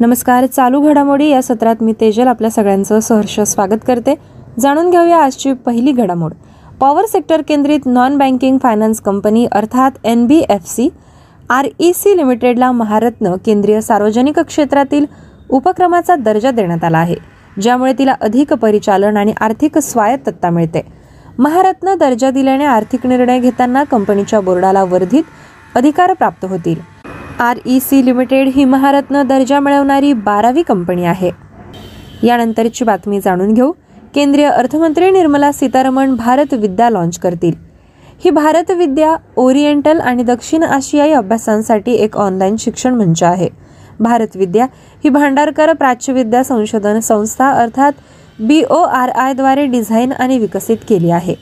नमस्कार चालू घडामोडी या सत्रात मी तेजल आपल्या सगळ्यांचं सहर्ष स्वागत करते. जाणून घेऊया आजची पहिली घडामोड. पॉवर सेक्टर केंद्रित नॉन बँकिंग फायनान्स कंपनी अर्थात N B F C R E C लिमिटेडला महारत्न केंद्रीय सार्वजनिक क्षेत्रातील उपक्रमाचा दर्जा देण्यात आला आहे ज्यामुळे तिला अधिक परिचालन आणि आर्थिक स्वायत्तता मिळते. महारत्न दर्जा दिल्याने आर्थिक निर्णय घेताना कंपनीच्या बोर्डाला वर्धित अधिकार प्राप्त होतील. आर ई सी लिमिटेड ही महारत्न दर्जा मिळवणारी बारावी कंपनी आहे. यानंतरची बातमी जाणून घेऊ. केंद्रीय अर्थमंत्री निर्मला सीतारमण भारत विद्या लॉन्च करतील. ही भारत विद्या ओरिएंटल आणि दक्षिण आशियाई अभ्यासांसाठी एक ऑनलाईन शिक्षण मंच आहे. भारत विद्या ही भांडारकर प्राच्यविद्या संशोधन संस्था अर्थात बी ओ आर आयद्वारे डिझाईन आणि विकसित केली आहे.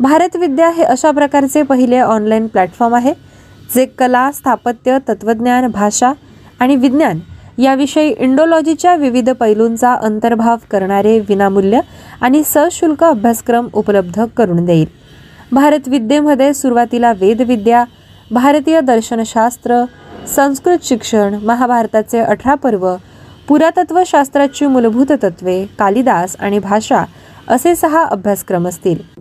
भारत विद्या हे अशा प्रकारचे पहिले ऑनलाईन प्लॅटफॉर्म आहे. जे कला स्थापत्य तत्वज्ञान भाषा आणि विज्ञान याविषयी इंडोलॉजीच्या विविध पैलूंचा अंतर्भाव करणारे विनामूल्य आणि सशुल्क अभ्यासक्रम उपलब्ध करून देईल. भारत विद्येमध्ये सुरुवातीला वेदविद्या भारतीय दर्शनशास्त्र संस्कृत शिक्षण महाभारताचे अठरा पर्व पुरातत्वशास्त्राची मूलभूत तत्वे कालिदास आणि भाषा असे सहा अभ्यासक्रम असतील.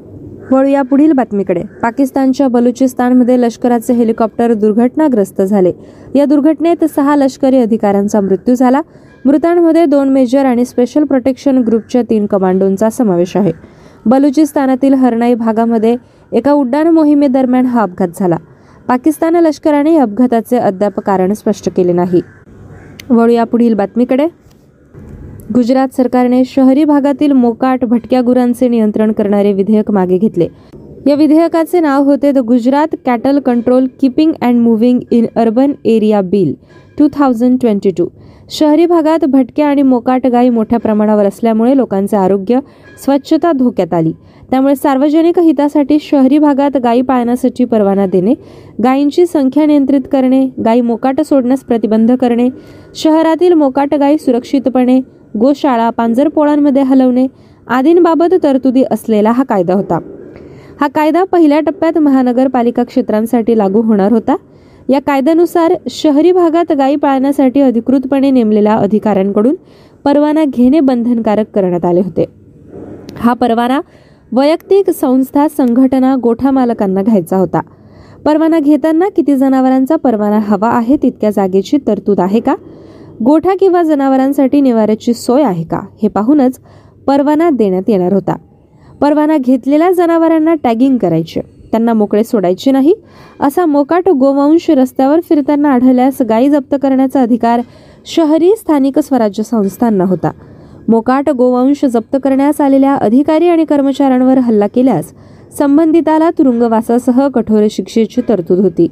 वळूया पुढील बातमीकडे. पाकिस्तानच्या बलुचिस्तानमध्ये लष्कराचे हेलिकॉप्टर दुर्घटनाग्रस्त झाले. या दुर्घटनेत सहा लष्करी अधिकाऱ्यांचा मृत्यू झाला. मृतांमध्ये दोन मेजर आणि स्पेशल प्रोटेक्शन ग्रुपच्या तीन कमांडोंचा समावेश आहे. बलुचिस्तानातील हरणाई भागामध्ये एका उड्डाण मोहिमेदरम्यान हा अपघात झाला. पाकिस्तान लष्कराने अपघाताचे अद्याप कारण स्पष्ट केले नाही. वळूया पुढील बातमीकडे. गुजरात सरकारने शहरी भागातील मोकाट भटक्या गुरांचे नियंत्रण करणारे विधेयक मागे घेतले. या विधेयकाचे नाव होते the Gujarat cattle control keeping and moving in urban area bill two thousand twenty two शहरी भागात भटक्या आणि मोकाट गायी मोठ्या प्रमाणावर असल्यामुळे लोकांचे आरोग्य स्वच्छता धोक्यात आली. त्यामुळे सार्वजनिक हितासाठी शहरी भागात गायी पाळण्यासाठी परवाना देणे गायींची संख्या नियंत्रित करणे गायी मोकाट सोडण्यास प्रतिबंध करणे शहरातील मोकाट गायी सुरक्षितपणे गोशाळा पांजरपोळांमध्ये हलवणे आदींबाबत तरतुदी असलेला हा कायदा होता. हा कायदा पहिल्या टप्प्यात महानगरपालिका क्षेत्रांसाठी लागू होणार होता. या कायद्यानुसार शहरी भागात गायी पाळण्यासाठी अधिकृतपणे नेमलेल्या अधिकाऱ्यांकडून परवाना घेणे बंधनकारक करण्यात आले होते. हा परवाना वैयक्तिक संस्था संघटना गोठा मालकांना घ्यायचा होता. परवाना घेताना किती जनावरांचा परवाना हवा आहे तितक्या जागेची तरतूद आहे का? गोठा किंवा जनावरांसाठी निवाऱ्याची सोय आहे का? हे पाहूनच परवाना देण्यात येणार होता. परवाना घेतलेल्या जनावरांना टॅगिंग करायचे. त्यांना मोकळे सोडायचे नाही असा मोकाट गोवंश रस्त्यावर फिरताना आढळल्यास गायी जप्त करण्याचा अधिकार शहरी स्थानिक स्वराज्य संस्थांना होता. मोकाट गोवंश जप्त करण्यास आलेल्या अधिकारी आणि कर्मचाऱ्यांवर हल्ला केल्यास संबंधिताला तुरुंगवासासह कठोर शिक्षेची तरतूद होती.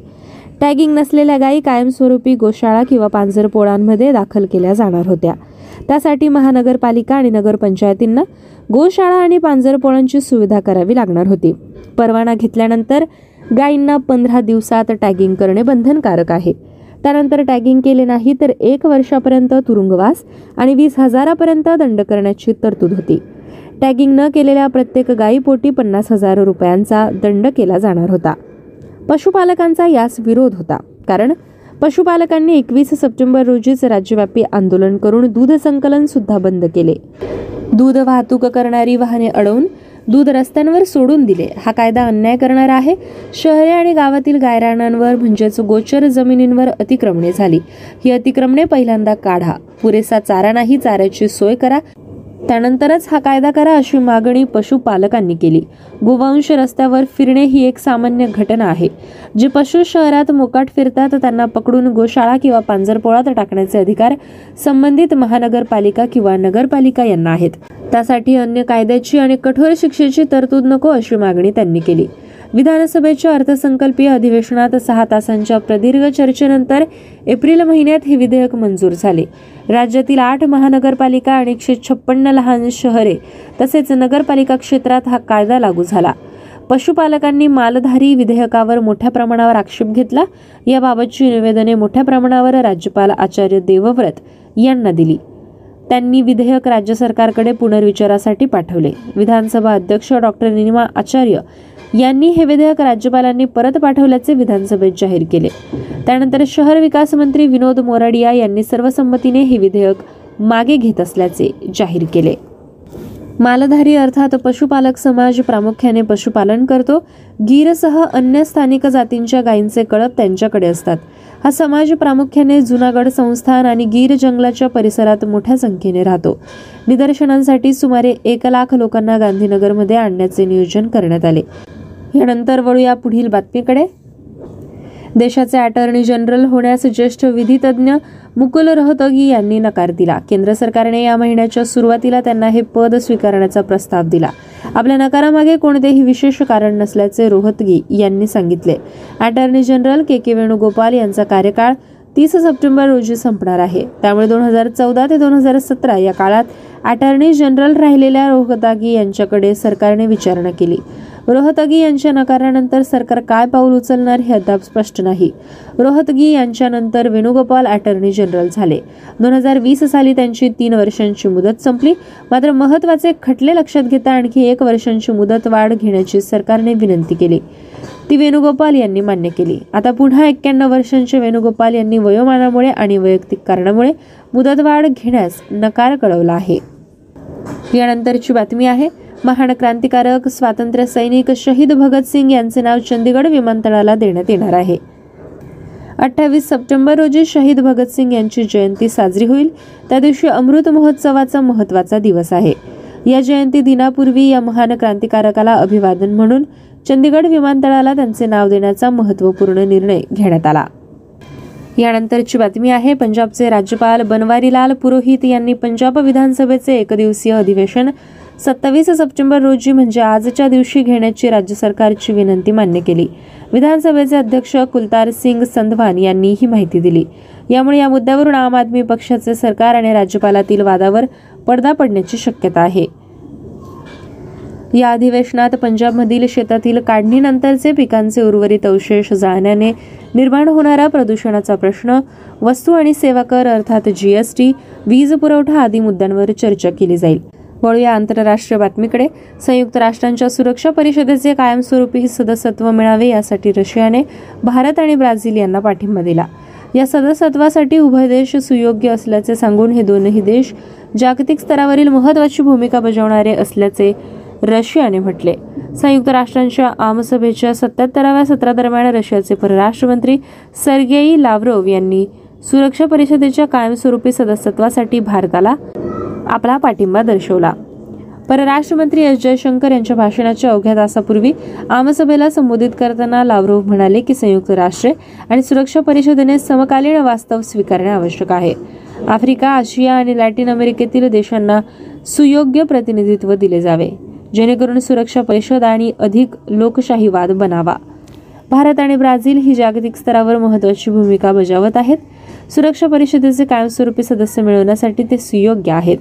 टॅगिंग नसलेल्या गायी कायमस्वरूपी गोशाळा किंवा पांजरपोळांमध्ये दाखल केल्या जाणार होत्या. त्यासाठी महानगरपालिका आणि नगरपंचायतींना गोशाळा आणि पांजरपोळांची सुविधा करावी लागणार होती. परवाना घेतल्यानंतर गायींना पंधरा दिवसात टॅगिंग करणे बंधनकारक आहे. त्यानंतर टॅगिंग केले नाही तर एक वर्षापर्यंत तुरुंगवास आणि वीस हजारापर्यंत दंड करण्याची तरतूद होती. टॅगिंग न केलेल्या प्रत्येक गायीपोटी पन्नास हजार रुपयांचा दंड केला जाणार होता. पशुपालकांचा यास विरोध होता. कारण पशुपालकांनी एकवीस सप्टेंबर रोजीच राज्यव्यापी आंदोलन करून दूध संकलन सुद्धा बंद केले. दूध वाहतूक करणारी वाहने अडवून दूध रस्त्यांवर सोडून दिले. हा कायदा अन्याय करणारा आहे. शहरे आणि गावातील गायरानांवर म्हणजेच गोचर जमिनींवर अतिक्रमणे झाली. ही अतिक्रमणे पहिल्यांदा काढा. पुरेसा चारा नाही चाऱ्याची सोय करा. त्यानंतरच हा कायदा करा अशी मागणी पशुपालकांनी केली. गोवंश रस्त्यावर फिरणे ही एक सामान्य घटना आहे. जे पशु शहरात मोकाट फिरतात त्यांना पकडून गोशाळा किंवा पांजरपोळात टाकण्याचे अधिकार संबंधित महानगरपालिका किंवा नगरपालिका यांना आहेत. त्यासाठी अन्य कायद्याची आणि कठोर शिक्षेची तरतूद नको अशी मागणी त्यांनी केली. विधानसभेच्या अर्थसंकल्पीय अधिवेशनात सहा तासांच्या प्रदीर्घ चर्चेनंतर एप्रिल महिन्यात हे विधेयक मंजूर झाले. राज्यातील आठ महानगरपालिका आणि एकशे छप्पन्न लहान शहरे तसेच नगरपालिका क्षेत्रात हा कायदा लागू झाला. पशुपालकांनी मालधारी विधेयकावर मोठ्या प्रमाणावर आक्षेप घेतला. याबाबतची निवेदने मोठ्या प्रमाणावर राज्यपाल आचार्य देवव्रत यांना दिली. त्यांनी विधेयक राज्य सरकारकडे पुनर्विचारासाठी पाठवले. विधानसभा अध्यक्ष डॉक्टर निमा आचार्य यांनी हे विधेयक राज्यपालांनी परत पाठवल्याचे विधानसभेत जाहीर केले. त्यानंतर शहर विकास मंत्री विनोद मोराडिया यांनी सर्वसंमतीने हे विधेयक मागे घेत असल्याचे जाहीर केले. मालधारी अर्थात पशुपालक समाज प्रामुख्याने पशुपालन करतो. गीरसह अन्य स्थानिक जातींच्या गायींचे कळप त्यांच्याकडे असतात. हा समाज प्रामुख्याने जुनागड संस्थान आणि गीर जंगलाच्या परिसरात मोठ्या संख्येने राहतो. निदर्शनांसाठी सुमारे एक लाख लोकांना गांधीनगरमध्ये आणण्याचे नियोजन करण्यात आले. यानंतर वळूया पुढील बातमीकडे. देशाचे अटॉर्नी जनरल होण्यास ज्येष्ठ विधितज्ञ मुकुल रोहतगी यांनी नकार दिला. केंद्र सरकारने या महिन्याच्या सुरुवातीला त्यांना हे पद स्वीकारण्याचा प्रस्ताव दिला. आपल्या नकारामागे कोणतेही विशेष कारण नसल्याचे रोहतगी यांनी सांगितले. Attorney general K K Venugopal यांचा कार्यकाळ तीस सप्टेंबर रोजी संपणार आहे. त्यामुळे दोन हजार चौदा ते दोन हजार सतरा या काळात अटॉर्नी जनरल राहिलेल्या रोहतागी यांच्याकडे सरकारने विचारणा केली. रोहतगी यांच्या नकारानंतर सरकार काय पाऊल उचलणार हे अद्याप स्पष्ट नाही. रोहतगी यांच्यानंतर वेणुगोपाल अटर्नी जनरल झाले. दोन हजार वीस साली त्यांची तीन वर्षांची मुदत संपली. मात्र महत्त्वाचे खटले लक्षात घेता आणखी एक वर्षांची मुदत वाढ घेण्याची सरकारने विनंती केली. ती वेणुगोपाल यांनी मान्य केली. आता पुन्हा एक्क्याण्णव वर्षांचे वेणुगोपाल यांनी वयोमानामुळे आणि वैयक्तिक कारणामुळे मुदतवाढ घेण्यास नकार कळवला आहे. यानंतरची बातमी आहे. महान क्रांतिकारक स्वातंत्र्य सैनिक शहीद भगतसिंग यांचे नाव चंदीगड विमानतळाला देण्यात येणार आहे. अठ्ठावीस सप्टेंबर रोजी शहीद भगतसिंग यांची जयंती साजरी होईल. त्या दिवशी अमृत महोत्सवाचा महत्त्वाचा दिवस आहे. या जयंती दिनापूर्वी या महान क्रांतिकारकाला अभिवादन म्हणून चंदीगड विमानतळाला त्यांचे नाव देण्याचा महत्त्वपूर्ण निर्णय घेण्यात आला. यानंतरची बातमी आहे पंजाबचे राज्यपाल बनवारीलाल पुरोहित यांनी पंजाब विधानसभेचे एकदिवसीय अधिवेशन सत्तावीस सप्टेंबर रोजी म्हणजे आजच्या दिवशी घेण्याची राज्य सरकारची विनंती मान्य केली. विधानसभेचे अध्यक्ष कुलतार सिंग संधवान यांनी ही माहिती दिली. यामुळे या मुद्द्यावरून आम आदमी पक्षाचे सरकार आणि राज्यपालातील वादावर पडदा पडण्याची शक्यता आहे. या अधिवेशनात पंजाबमधील शेतातील काढणीनंतरचे पिकांचे उर्वरित अवशेष जाळण्याने निर्माण होणारा प्रदूषणाचा प्रश्न वस्तू आणि सेवा कर अर्थात जीएसटी वीज पुरवठा आदी मुद्द्यांवर चर्चा केली जाईल. वळूया आंतरराष्ट्रीय बातमीकडे. संयुक्त राष्ट्रांच्या सुरक्षा परिषदेचे कायमस्वरूपी सदस्यत्व मिळावे यासाठी रशियाने भारत आणि ब्राझील यांना पाठिंबा दिला. या सदस्यत्वासाठी उभय देश सुयोग्य असल्याचे सांगून हे दोनही देश जागतिक स्तरावरील महत्वाची भूमिका बजावणारे असल्याचे रशियाने म्हटले. संयुक्त राष्ट्रांच्या आमसभेच्या सत्याहत्तराव्या सत्रादरम्यान रशियाचे परराष्ट्रमंत्री सर्गेई लाव्हरोव्ह यांनी सुरक्षा परिषदेच्या कायमस्वरूपी सदस्यत्वासाठी भारताला आपला पाठिंबा दर्शवला. परराष्ट्रमंत्री एस. जयशंकर यांच्या भाषणाच्या अवघ्या तासापूर्वी आमसभेला संबोधित करताना लाव्रोव म्हणाले की संयुक्त राष्ट्रे आणि सुरक्षा परिषदेने समकालीन वास्तव स्वीकारणे आवश्यक आहे. आफ्रिका आशिया आणि लॅटिन अमेरिकेतील देशांना सुयोग्य प्रतिनिधित्व दिले जावे. जेणेकरून सुरक्षा परिषद आणि अधिक लोकशाहीवाद बनावा. भारत आणि ब्राझील ही जागतिक स्तरावर महत्वाची भूमिका बजावत आहेत. सुरक्षा परिषदेचे कायमस्वरूपी सदस्य मिळवण्यासाठी ते सुयोग्य आहेत.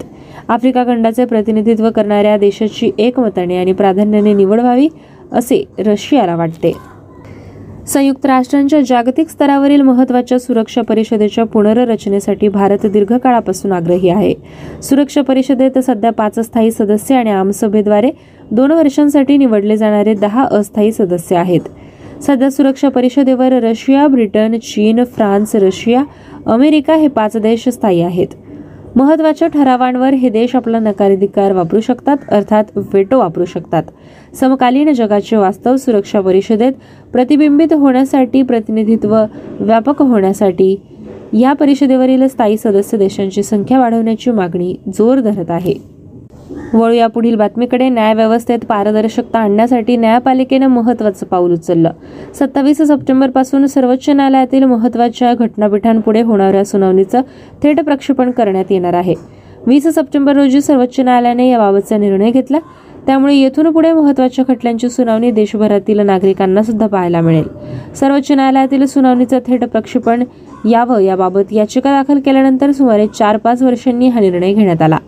आफ्रिका खंडाचे प्रतिनिधित्व करणाऱ्या देशाची एकमताने आणि प्राधान्याने निवड व्हावी असे रशियाला वाटते. संयुक्त राष्ट्रांच्या जागतिक स्तरावरील महत्त्वाच्या सुरक्षा परिषदेच्या पुनर्रचनेसाठी भारत दीर्घकाळापासून आग्रही आहे. सुरक्षा परिषदेत सध्या पाच स्थायी सदस्य आणि आमसभेद्वारे दोन वर्षांसाठी निवडले जाणारे दहा अस्थायी सदस्य आहेत. सध्या सुरक्षा परिषदेवर रशिया ब्रिटन चीन फ्रान्स रशिया अमेरिका हे पाच देश स्थायी आहेत. महत्त्वाच्या ठरावांवर हे देश आपला नकाराधिकार वापरू शकतात अर्थात वेटो वापरू शकतात. समकालीन जगाचे वास्तव सुरक्षा परिषदेत प्रतिबिंबित होण्यासाठी प्रतिनिधित्व व्यापक होण्यासाठी या परिषदेवरील स्थायी सदस्य देशांची संख्या वाढवण्याची मागणी जोर धरत आहे. वळूया पुढील बातमीकडे. न्यायव्यवस्थेत पारदर्शकता आणण्यासाठी न्यायपालिकेनं महत्वाचं पाऊल उचललं. सत्तावीस सप्टेंबरपासून सर्वोच्च न्यायालयातील महत्त्वाच्या घटनापीठांपुढे होणाऱ्या सुनावणीचं थेट प्रक्षेपण करण्यात येणार आहे. वीस सप्टेंबर रोजी सर्वोच्च न्यायालयाने याबाबतचा निर्णय घेतला. त्यामुळे येथून पुढे महत्त्वाच्या खटल्यांची सुनावणी देशभरातील नागरिकांना सुद्धा पाहायला मिळेल. सर्वोच्च न्यायालयातील सुनावणीचं थेट प्रक्षेपण यावं याबाबत याचिका दाखल केल्यानंतर सुमारे चार पाच वर्षांनी हा निर्णय घेण्यात आला.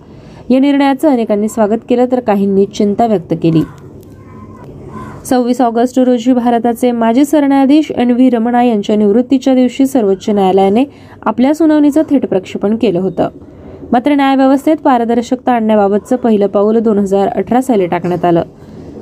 या निर्णयाचं अनेकांनी स्वागत केलं तर काहींनी चिंता व्यक्त केली. सव्वीस ऑगस्ट रोजी भारताचे माजी सरन्यायाधीश एन व्ही रमणा यांच्या निवृत्तीच्या दिवशी सर्वोच्च न्यायालयाने आपल्या सुनावणीचं थेट प्रक्षेपण केलं होतं. मात्र न्यायव्यवस्थेत पारदर्शकता आणण्याबाबतचं पहिलं पाऊल दोन हजार अठरा साली टाकण्यात आलं.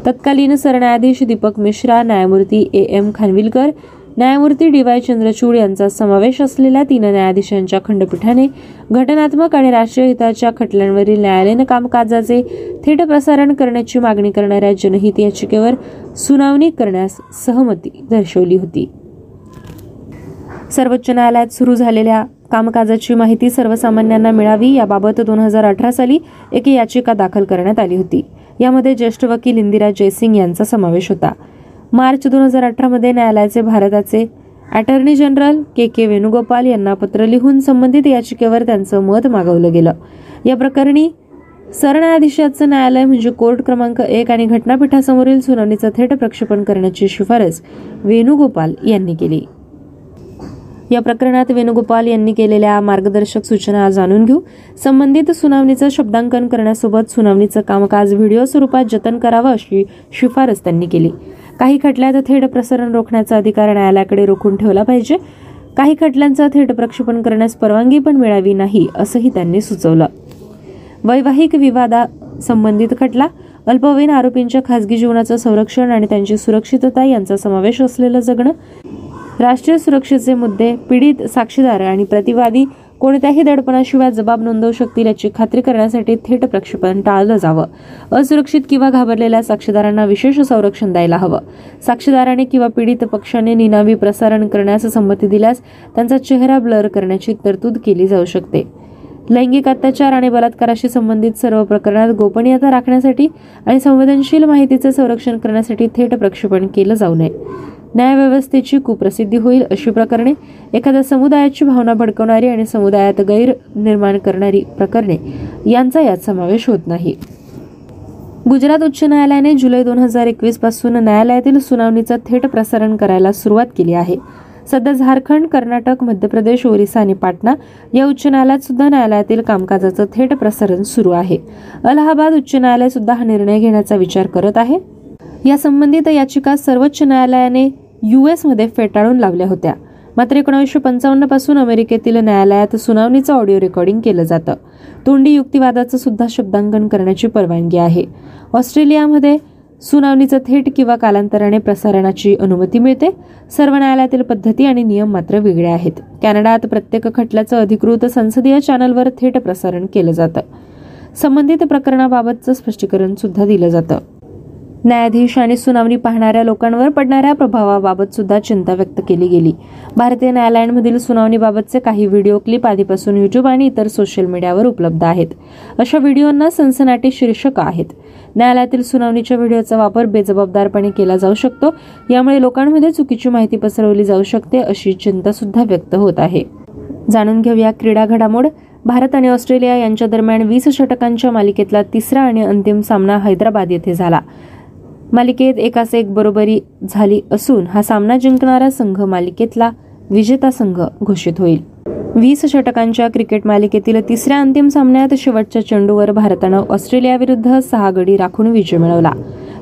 तत्कालीन सरन्यायाधीश दीपक मिश्रा न्यायमूर्ती ए एम खानविलकर न्यायमूर्ती डी वाय चंद्रचूड यांचा समावेश असलेल्या तीन न्यायाधीशांच्या खंडपीठाने घटनात्मक आणि राष्ट्रीय हिताच्या खटल्यांवरील न्यायालयीन कामकाजाचे थेट प्रसारण करण्याची मागणी करणाऱ्या जनहित याचिकेवर सुनावणी करण्यास सहमती दर्शवली होती. सर्वोच्च न्यायालयात सुरू झालेल्या कामकाजाची माहिती सर्वसामान्यांना मिळावी याबाबत दोन हजार अठरा साली एक याचिका दाखल करण्यात आली होती. यामध्ये ज्येष्ठ वकील इंदिरा जयसिंग यांचा समावेश होता. मार्च दोन हजार अठरामध्ये न्यायालयाचे भारताचे attorney general K K Venugopal यांना पत्र लिहून संबंधित याचिकेवर त्यांचं मत मागवलं गेलं. या प्रकरणी सरन्यायाधीशाचं न्यायालय म्हणजे कोर्ट क्रमांक एक आणि घटनापीठासमोरील सुनावणीचं थेट प्रक्षेपण करण्याची शिफारस वेणुगोपाल यांनी केली. या प्रकरणात वेणुगोपाल यांनी केलेल्या मार्गदर्शक सूचना जाणून घेऊ. संबंधित सुनावणीचं शब्दांकन करण्यासोबत सुनावणीचं कामकाज व्हिडिओ स्वरूपात जतन करावं अशी शिफारस त्यांनी केली. काही खटल्यात थेट प्रसारण रोखण्याचा अधिकार न्यायालयाकडे रोखून ठेवला पाहिजे. काही खटल्यांचं थेट प्रक्षेपण करण्यास परवानगी पण मिळावी नाही असंही त्यांनी सुचवलं. वैवाहिक विवादा संबंधित खटला अल्पवयीन आरोपींच्या खासगी जीवनाचं संरक्षण आणि त्यांची सुरक्षितता यांचा समावेश असलेलं जगणं राष्ट्रीय सुरक्षेचे मुद्दे पीडित साक्षीदार आणि प्रतिवादी कोणत्याही दडपणाशिवाय जबाब नोंदवू शकतील याची खात्री करण्यासाठी थेट प्रक्षेपण टाळलं जावं. असुरक्षित किंवा घाबरलेल्या साक्षीदारांना विशेष संरक्षण द्यायला हवं. साक्षीदाराने किंवा पीडित पक्षाने निनावी प्रसारण करण्यास संमती दिल्यास त्यांचा चेहरा ब्लर करण्याची तरतूद केली जाऊ शकते. लैंगिक अत्याचार आणि बलात्काराशी संबंधित सर्व प्रकरणात गोपनीयता राखण्यासाठी आणि संवेदनशील माहितीचे संरक्षण करण्यासाठी थेट प्रक्षेपण केलं जाऊ नये. न्यायव्यवस्थेची कुप्रसिद्धी होईल अशी प्रकरणे एखाद्या समुदायाची भावना भडकवणारी आणि समुदायात गैर निर्माण करणारी प्रकरणे यांचा यात समावेश होत नाही. गुजरात उच्च न्यायालयाने जुलै दोन हजार एकवीसपासून न्यायालयातील सुनावणीचं थेट प्रसारण करायला सुरुवात केली आहे. सध्या झारखंड कर्नाटक मध्य प्रदेश ओरिसा आणि पाटणा या उच्च न्यायालयात सुद्धा न्यायालयातील कामकाजाचं थेट प्रसारण सुरू आहे. अलाहाबाद उच्च न्यायालय सुद्धा हा निर्णय घेण्याचा विचार करत आहे. या संबंधित याचिका सर्वोच्च न्यायालयाने यू एसमध्ये फेटाळून लावल्या होत्या. मात्र एकोणीसशे पंचावन्नपासून अमेरिकेतील न्यायालयात सुनावणीचं ऑडिओ रेकॉर्डिंग केलं जातं. तोंडी युक्तिवादाचं सुद्धा शब्दांकन करण्याची परवानगी आहे. ऑस्ट्रेलियामध्ये सुनावणीचं थेट किंवा कालांतराने प्रसारणाची अनुमती मिळते. सर्व न्यायालयातील पद्धती आणि नियम मात्र वेगळे आहेत. कॅनडात प्रत्येक खटल्याचं अधिकृत संसदीय चॅनलवर थेट प्रसारण केलं जातं. संबंधित प्रकरणाबाबतचं स्पष्टीकरण सुद्धा दिलं जातं. न्यायाधीश आणि सुनावणी पाहणाऱ्या लोकांवर पडणाऱ्या प्रभावाबाबत सुद्धा चिंता व्यक्त केली गेली. भारतीय न्यायालयांमधील सुनावणीबाबतचे काही व्हिडिओ क्लिप आधीपासून युट्यूब आणि इतर सोशल मीडियावर उपलब्ध आहेत. अशा व्हिडिओंना सनसनाटी शीर्षक आहेत. न्यायालयातील सुनावणीच्या व्हिडिओचा वापर बेजबाबदारपणे केला जाऊ शकतो. यामुळे लोकांमध्ये चुकीची माहिती पसरवली जाऊ शकते अशी चिंता सुद्धा व्यक्त होत आहे. जाणून घेऊया क्रीडा घडामोड. भारत आणि ऑस्ट्रेलिया यांच्या दरम्यान वीस षटकांच्या मालिकेतला तिसरा आणि अंतिम सामना हैदराबाद येथे झाला. मालिकेत एकास एक बरोबरी झाली असून हा सामना जिंकणारा संघ मालिकेतला विजेता संघ घोषित होईल. वीस षटकांच्या क्रिकेट मालिकेतील तिसऱ्या अंतिम सामन्यात शेवटच्या चेंडूवर भारतानं ऑस्ट्रेलियाविरुद्ध सहा गडी राखून विजय मिळवला.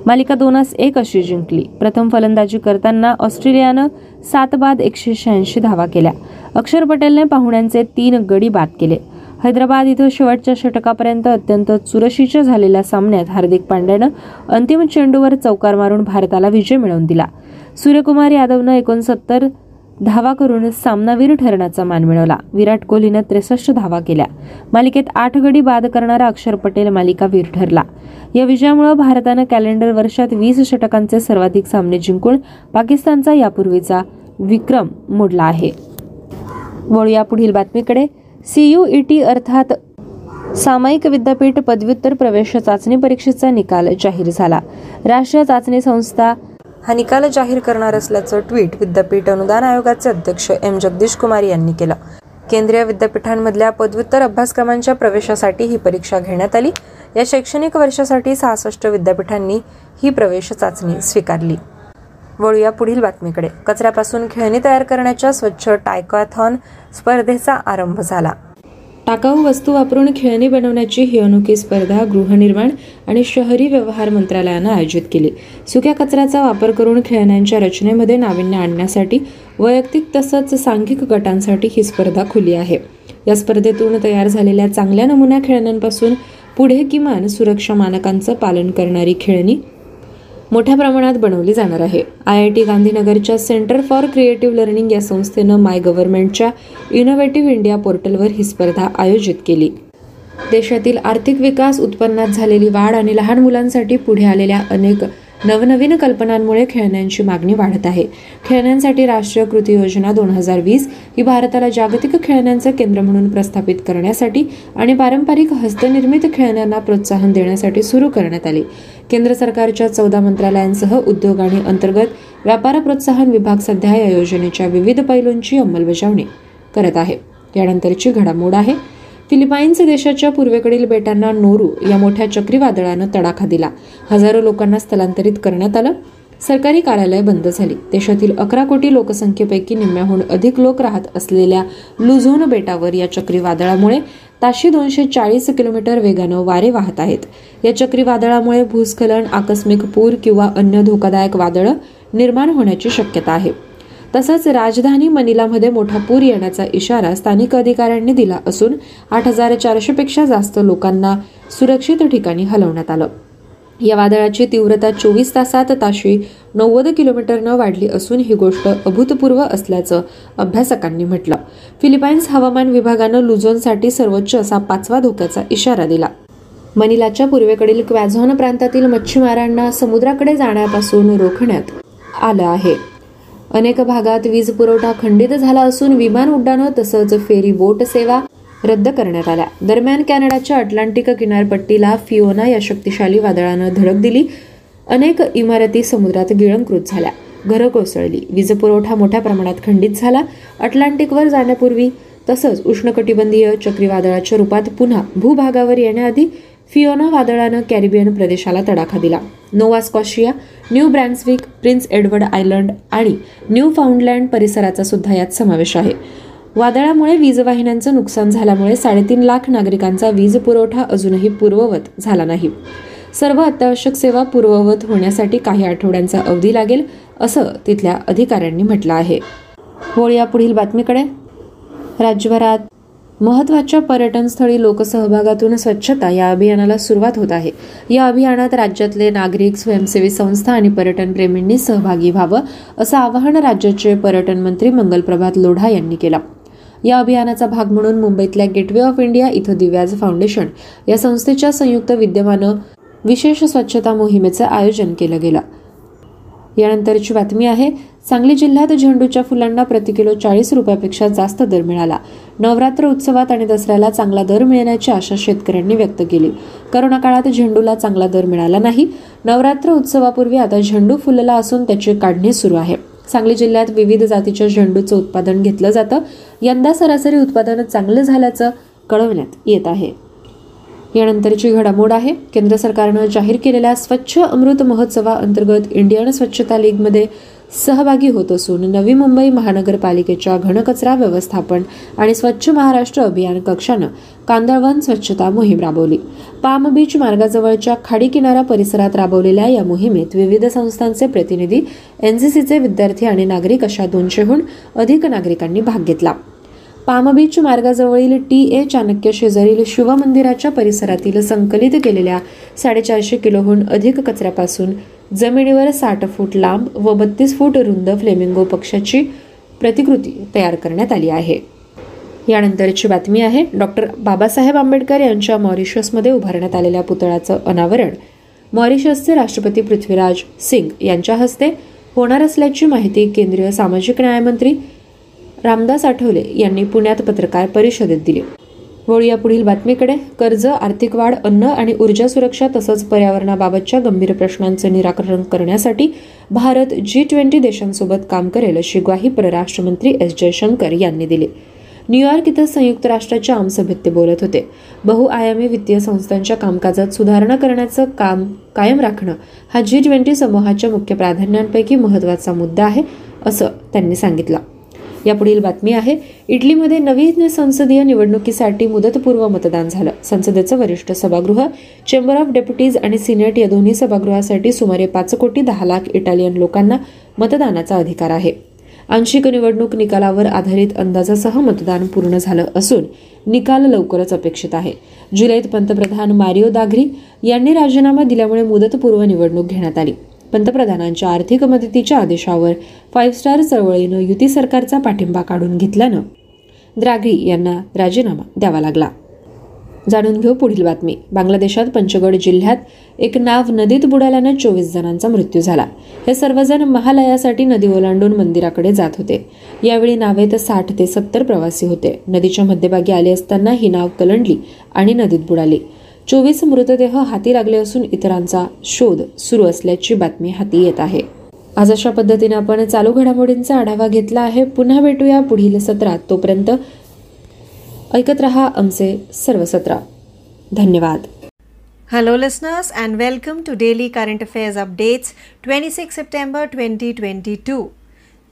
मालिका दोनास एक अशी जिंकली. प्रथम फलंदाजी करताना ऑस्ट्रेलियानं सात बाद एकशे शहाऐंशी धावा केल्या. अक्षर पटेलने पाहुण्यांचे तीन गडी बाद केले. हैदराबाद इथं शेवटच्या षटकापर्यंत अत्यंत चुरशीच्या झालेल्या सामन्यात हार्दिक पांड्यानं अंतिम चेंडूवर चौकार मारून भारताला विजय मिळवून दिला. सूर्यकुमार यादवनं एकोणसत्तर धावा करून सामनावीर ठरण्याचा मान मिळवला. विराट कोहलीनं त्रेसष्ट धावा केल्या. मालिकेत आठ गडी बाद करणारा अक्षर पटेल मालिकावीर ठरला. या विजयामुळे भारतानं कॅलेंडर वर्षात वीस षटकांचे सर्वाधिक सामने जिंकून पाकिस्तानचा यापूर्वीचा विक्रम मोडला आहे. वळू या पुढील बातमीकडे. सी यू ई टी अर्थात सामायिक विद्यापीठ पदव्युत्तर प्रवेश चाचणी परीक्षेचा निकाल जाहीर झाला. राष्ट्रीय चाचणी संस्था हा निकाल जाहीर करणार असल्याचं ट्विट विद्यापीठ अनुदान आयोगाचे अध्यक्ष एम. जगदीश कुमार यांनी केलं. केंद्रीय विद्यापीठांमधल्या पदव्युत्तर अभ्यासक्रमांच्या प्रवेशासाठी ही परीक्षा घेण्यात आली. या शैक्षणिक वर्षासाठी सहासष्ट विद्यापीठांनी ही प्रवेश चाचणी स्वीकारली. वळूया पुढील बातमीकडे. कचऱ्यापासून खेळणी तयार करण्याच्या स्वच्छ टायकॉथॉन स्पर्धेचा आरंभ झाला. टाकाऊ वस्तू वापरून खेळणी बनवण्याची ही अनोखी स्पर्धा गृहनिर्माण आणि शहरी व्यवहार मंत्रालयानं आयोजित केली. सुक्या कचऱ्याचा वापर करून खेळण्यांच्या रचनेमध्ये नाविन्य आणण्यासाठी वैयक्तिक तसंच सांघिक गटांसाठी ही स्पर्धा खुली आहे. या स्पर्धेतून तयार झालेल्या चांगल्या नमुन्या खेळण्यांपासून पुढे किमान सुरक्षा मानकांचं पालन करणारी खेळणी मोठ्या प्रमाणात बनवली जाणार आहे. आय आय टी गांधीनगरच्या सेंटर फॉर क्रिएटिव्ह लर्निंग या संस्थेनं माय गव्हर्नमेंटच्या इनोव्हेटिव्ह इंडिया पोर्टलवर ही स्पर्धा आयोजित केली. देशातील आर्थिक विकास उत्पन्नात झालेली वाढ आणि लहान मुलांसाठी पुढे आलेल्या अनेक नवनवीन कल्पनांमुळे खेळण्यांची मागणी वाढत आहे. खेळण्यांसाठी राष्ट्रीय कृती योजना दोन हजार वीस ही भारताला जागतिक खेळण्यांचं केंद्र म्हणून प्रस्थापित करण्यासाठी आणि पारंपरिक हस्तनिर्मित खेळण्यांना प्रोत्साहन देण्यासाठी सुरू करण्यात आली. केंद्र सरकारच्या चौदा मंत्रालयांसह उद्योग आणि अंतर्गत व्यापार प्रोत्साहन विभाग सध्या या योजनेच्या विविध पैलूंची अंमलबजावणी करत आहे. यानंतरची घडामोड आहे. फिलिपाईन्स देशाच्या पूर्वेकडील बेटांना नोरू या मोठ्या चक्रीवादळानं तडाखा दिला. हजारो लोकांना स्थलांतरित करण्यात आलं. सरकारी कार्यालय बंद झाली. देशातील अकरा कोटी लोकसंख्येपैकी निम्म्याहून अधिक लोक राहत असलेल्या लुझोन बेटावर या चक्रीवादळामुळे ताशी दोनशे चाळीस किलोमीटर वेगानं वारे वाहत आहेत. या चक्रीवादळामुळे भूस्खलन आकस्मिक पूर किंवा अन्य धोकादायक वादळं निर्माण होण्याची शक्यता आहे. तसंच राजधानी मनिलामध्ये मोठा पूर येण्याचा इशारा स्थानिक अधिकाऱ्यांनी दिला असून आठ हजार चारशे पेक्षा जास्त लोकांना सुरक्षित ठिकाणी हलवण्यात आलं. या वादळाची तीव्रता चोवीस तासात ताशी नव्वद किलोमीटरनं वाढली असून ही गोष्ट अभूतपूर्व असल्याचं अभ्यासकांनी म्हटलं. फिलिपाईन्स हवामान विभागानं लुझोनसाठी सर्वोच्च असा पाचवा धोक्याचा इशारा दिला. मनिलाच्या पूर्वेकडील क्वॅझॉन प्रांतातील मच्छीमारांना समुद्राकडे जाण्यापासून रोखण्यात आलं आहे. अनेक भागात वीज पुरवठा खंडित झाला असून विमान उड्डाणं तसंच फेरी बोट सेवा रद्द करण्यात आल्या. दरम्यान कॅनडाच्या अटलांटिक किनारपट्टीला फिओना या शक्तिशाली वादळानं धडक दिली. अनेक इमारती समुद्रात गिळंकृत झाल्या. घरं कोसळली. वीज पुरवठा मोठ्या प्रमाणात खंडित झाला. अटलांटिकवर जाण्यापूर्वी तसंच उष्णकटिबंधीय चक्रीवादळाच्या रूपात पुन्हा भूभागावर येण्याआधी फिओना वादळानं कॅरिबियन प्रदेशाला तडाखा दिला. Nova Scotia New Brunswick Prince Edward Island आणि न्यू फाउंडलँड परिसराचा सुद्धा यात समावेश आहे. वादळामुळे वीजवाहिन्यांचं नुकसान झाल्यामुळे साडेतीन लाख नागरिकांचा वीज पुरवठा अजूनही पूर्ववत झाला नाही. सर्व अत्यावश्यक सेवा पूर्ववत होण्यासाठी काही आठवड्यांचा अवधी लागेल असं तिथल्या अधिकाऱ्यांनी म्हटलं आहे. होळ या पुढील बातमीकडे. राज्यभरात महत्त्वाच्या पर्यटनस्थळी लोकसहभागातून स्वच्छता या अभियानाला सुरुवात होत आहे. या अभियानात राज्यातले नागरिक स्वयंसेवी संस्था आणि पर्यटन प्रेमींनी सहभागी व्हावं असं आवाहन राज्याचे पर्यटन मंत्री मंगलप्रभात लोढा यांनी केलं. या अभियानाचा भाग म्हणून मुंबईतल्या गेटवे ऑफ इंडिया इथं दिव्याज फाउंडेशन या संस्थेच्या संयुक्त विद्यमानं विशेष स्वच्छता मोहिमेचं आयोजन केलं गेलं. यानंतरची बातमी आहे सांगली जिल्ह्यात झेंडूच्या फुलांना प्रति किलो चाळीस रुपयापेक्षा जास्त दर मिळाला. नवरात्र उत्सवात आणि दसऱ्याला चांगला दर मिळण्याची आशा शेतकऱ्यांनी व्यक्त केली. करोना काळात झेंडूला चांगला दर मिळाला नाही. नवरात्र उत्सवापूर्वी आता झेंडू फुलला असून त्याची काढणी सुरू आहे. सांगली जिल्ह्यात विविध जातीच्या झेंडूचं उत्पादन घेतलं जातं. यंदा सरासरी उत्पादन चांगलं झाल्याचं कळवण्यात येत आहे. यानंतरची घडामोड आहे. केंद्र सरकारनं जाहीर केलेल्या स्वच्छ अमृत महोत्सवाअंतर्गत इंडियन स्वच्छता लीगमध्ये सहभागी होत असून नवी मुंबई महानगरपालिकेच्या घनकचरा व्यवस्थापन आणि स्वच्छ महाराष्ट्र अभियान कक्षानं कांदळवन स्वच्छता मोहीम राबवली. पाम बीच मार्गाजवळच्या खाडी किनारा परिसरात राबवलेल्या या मोहिमेत विविध संस्थांचे प्रतिनिधी एनसीसीचे विद्यार्थी आणि नागरिक अशा दोनशेहून अधिक नागरिकांनी भाग घेतला. पामबीच मार्गाजवळील टी ए चाणक्य शेजारील शिवमंदिराच्या परिसरातील संकलित केलेल्या साडेचारशे किलोहून अधिक कचऱ्यापासून जमिनीवर साठ फूट लांब व बत्तीस फूट रुंद फ्लेमिंगो पक्षाची प्रतिकृती तयार करण्यात आली आहे. यानंतरची बातमी आहे डॉक्टर बाबासाहेब आंबेडकर यांच्या मॉरिशसमध्ये उभारण्यात आलेल्या पुतळ्याचं अनावरण. मॉरिशसचे राष्ट्रपती पृथ्वीराज सिंग यांच्या हस्ते होणार असल्याची माहिती केंद्रीय सामाजिक न्यायमंत्री रामदास आठवले यांनी पुण्यात पत्रकार परिषदेत दिली. वळूया पुढील बातमीकडे. कर्ज आर्थिक वाढ अन्न आणि ऊर्जा सुरक्षा तसंच पर्यावरणाबाबतच्या गंभीर प्रश्नांचं निराकरण करण्यासाठी भारत जी ट्वेंटी देशांसोबत काम करेल अशी ग्वाही परराष्ट्रमंत्री एस जयशंकर यांनी दिली. न्यूयॉर्क इथं संयुक्त राष्ट्राच्या आमसभेत ते बोलत होते. बहुआयामी वित्तीय संस्थांच्या कामकाजात सुधारणा करण्याचं काम कायम राखणं हा जी ट्वेंटी समूहाच्या मुख्य प्राधान्यांपैकी महत्त्वाचा मुद्दा आहे असं त्यांनी सांगितलं. यापुढील बातमी आहे. इटलीमध्ये नवीन संसदीय निवडणुकीसाठी मुदतपूर्व मतदान झालं. संसदेचं वरिष्ठ सभागृह चेंबर ऑफ डेप्युटीज आणि सिनेट या दोन्ही सभागृहासाठी सुमारे पाच कोटी दहा लाख इटालियन लोकांना मतदानाचा अधिकार आहे. आंशिक निवडणूक निकालावर आधारित अंदाजासह मतदान पूर्ण झालं असून निकाल लवकरच अपेक्षित आहे. जुलैत पंतप्रधान मारिओ दाघरी यांनी राजीनामा दिल्यामुळे मुदतपूर्व निवडणूक घेण्यात आली. पंतप्रधानांच्या आर्थिक मदतीच्या आदेशावर फाईव्ह स्टार चळवळीनं युती सरकारचा पाठिंबा काढून घेतल्यानं द्रागी यांना राजीनामा द्यावा लागला. जाणून घेऊ पुढील बातमी. बांगलादेशात पंचगड जिल्ह्यात एक नाव नदीत बुडाल्यानं चोवीस जणांचा मृत्यू झाला. हे सर्वजण महालयासाठी नदी ओलांडून मंदिराकडे जात होते. यावेळी नावेत साठ ते सत्तर प्रवासी होते. नदीच्या मध्यभागी आले असताना ही नाव कलंडली आणि नदीत बुडाली. चोवीस मृतदेह हाती लागले असून इतरांचा शोध सुरू असल्याची बातमी हाती येत आहे. आज अशा पद्धतीने आपण चालू घडामोडींचा आढावा घेतला आहे. पुन्हा भेटूया पुढील सत्रात. तोपर्यंत ऐकत रहा आमचे सर्व सत्र. धन्यवाद. Hello, listeners, and welcome to Daily Current Affairs Updates 26 September 2022.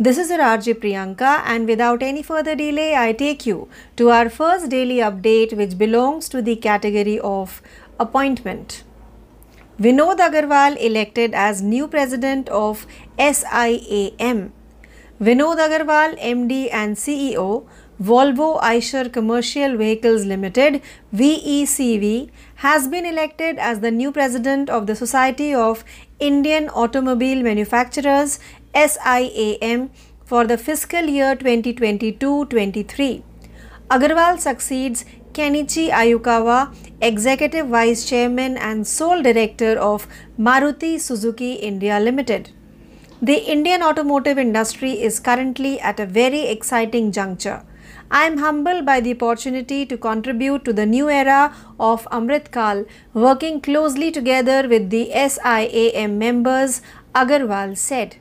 This is your RJ Priyanka, and without any further delay, I take you to our first daily update, which belongs to the category of appointment. Vinod Agarwal elected as new president of SIAM. Vinod Agarwal, MD and CEO, Volvo Eicher Commercial Vehicles Limited VECV has been elected as the new president of the Society of Indian Automobile Manufacturers SIAM for the fiscal year 2022-23. Agarwal succeeds Kenichi Ayukawa, Executive Vice Chairman and Sole Director of Maruti Suzuki India Limited. The Indian automotive industry is currently at a very exciting juncture. I am humbled by the opportunity to contribute to the new era of Amrit Kal, working closely together with the SIAM members, Agarwal said.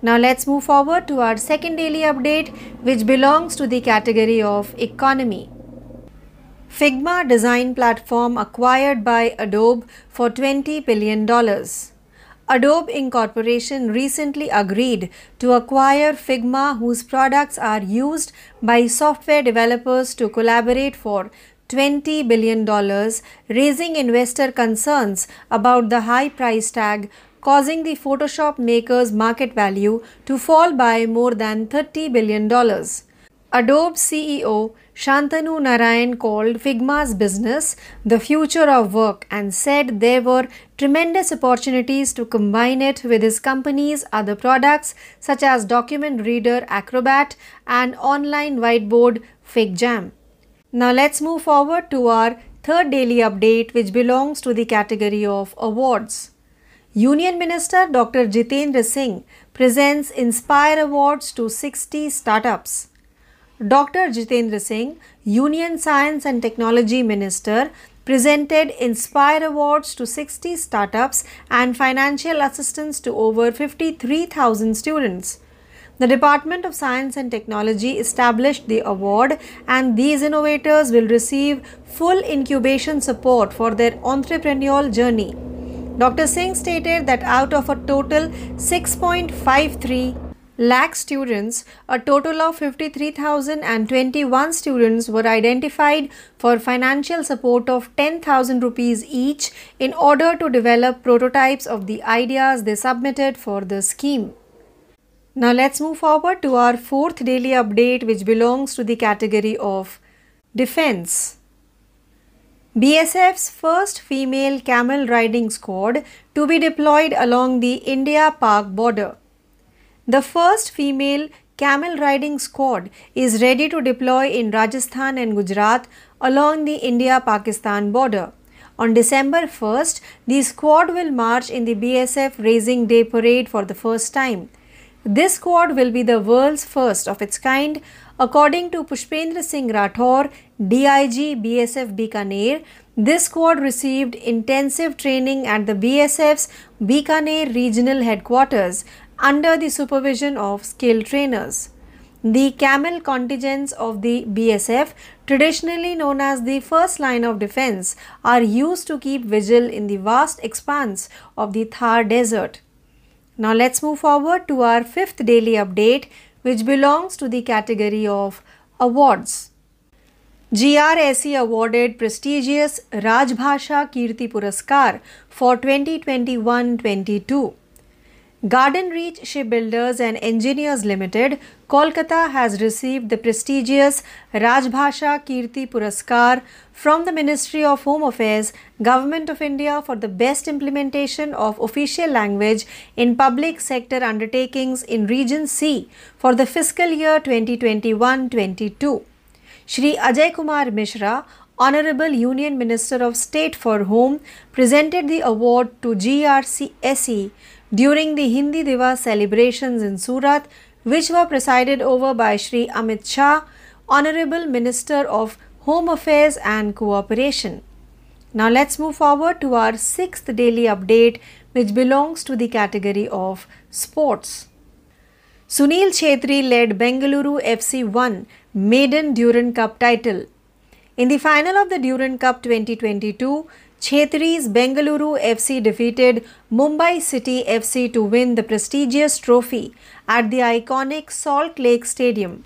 Now let's move forward to our second daily update, which belongs to the category of economy. Figma design platform acquired by Adobe for $20 billion. Adobe Incorporation recently agreed to acquire Figma, whose products are used by software developers to collaborate for $20 billion, raising investor concerns about the high price tag, causing the Photoshop maker's market value to fall by more than $30 billion. Adobe CEO Shantanu Narayan called Figma's business the future of work and said there were tremendous opportunities to combine it with his company's other products such as Document Reader Acrobat and online whiteboard FigJam. Now let's move forward to our third daily update, which belongs to the category of awards. Union Minister Dr. Jitendra Singh presents Inspire Awards to 60 startups. Dr. Jitendra Singh, Union Science and Technology Minister, presented Inspire Awards to 60 startups and financial assistance to over 53,000 students. The Department of Science and Technology established the award, and these innovators will receive full incubation support for their entrepreneurial journey. Dr. Singh stated that out of a total 6.53 lakh students, a total of 53,021 students were identified for financial support of 10,000 rupees each in order to develop prototypes of the ideas they submitted for the scheme. Now let's move forward to our fourth daily update, which belongs to the category of defense. BSF's first female camel riding squad to be deployed along the India Pak border. The first female camel riding squad is ready to deploy in Rajasthan and Gujarat along the India Pakistan border. On December 1st, the squad will march in the BSF Raising Day parade for the first time. This squad will be the world's first of its kind, according to Pushpendra Singh Rathore, DIG BSF Bikaner. This squad received intensive training at the BSF's Bikaner regional headquarters under the supervision of skilled trainers. The camel contingents of the BSF, traditionally known as the first line of defense, are used to keep vigil in the vast expanse of the Thar Desert. Now let's move forward to our fifth daily update, which belongs to the category of awards. GRSE awarded prestigious Rajbhasha Kirti Puraskar for 2021-22. Garden Reach Shipbuilders and Engineers Limited, Kolkata has received the prestigious Rajbhasha Kirti Puraskar from the Ministry of Home Affairs, Government of India for the best implementation of official language in public sector undertakings in Region C for the fiscal year 2021-22. Shri Ajay Kumar Mishra, Honorable Union Minister of State for Home, presented the award to GRCSE during the Hindi Divas celebrations in Surat, which were presided over by Shri Amit Shah, Honorable Minister of Home Affairs and Cooperation. Now let's move forward to our sixth daily update, which belongs to the category of sports. Sunil Chetri led Bengaluru FC 1 maiden Durand Cup title. In the final of the Durand Cup 2022, Chetri's Bengaluru FC defeated Mumbai City FC to win the prestigious trophy at the iconic Salt Lake Stadium.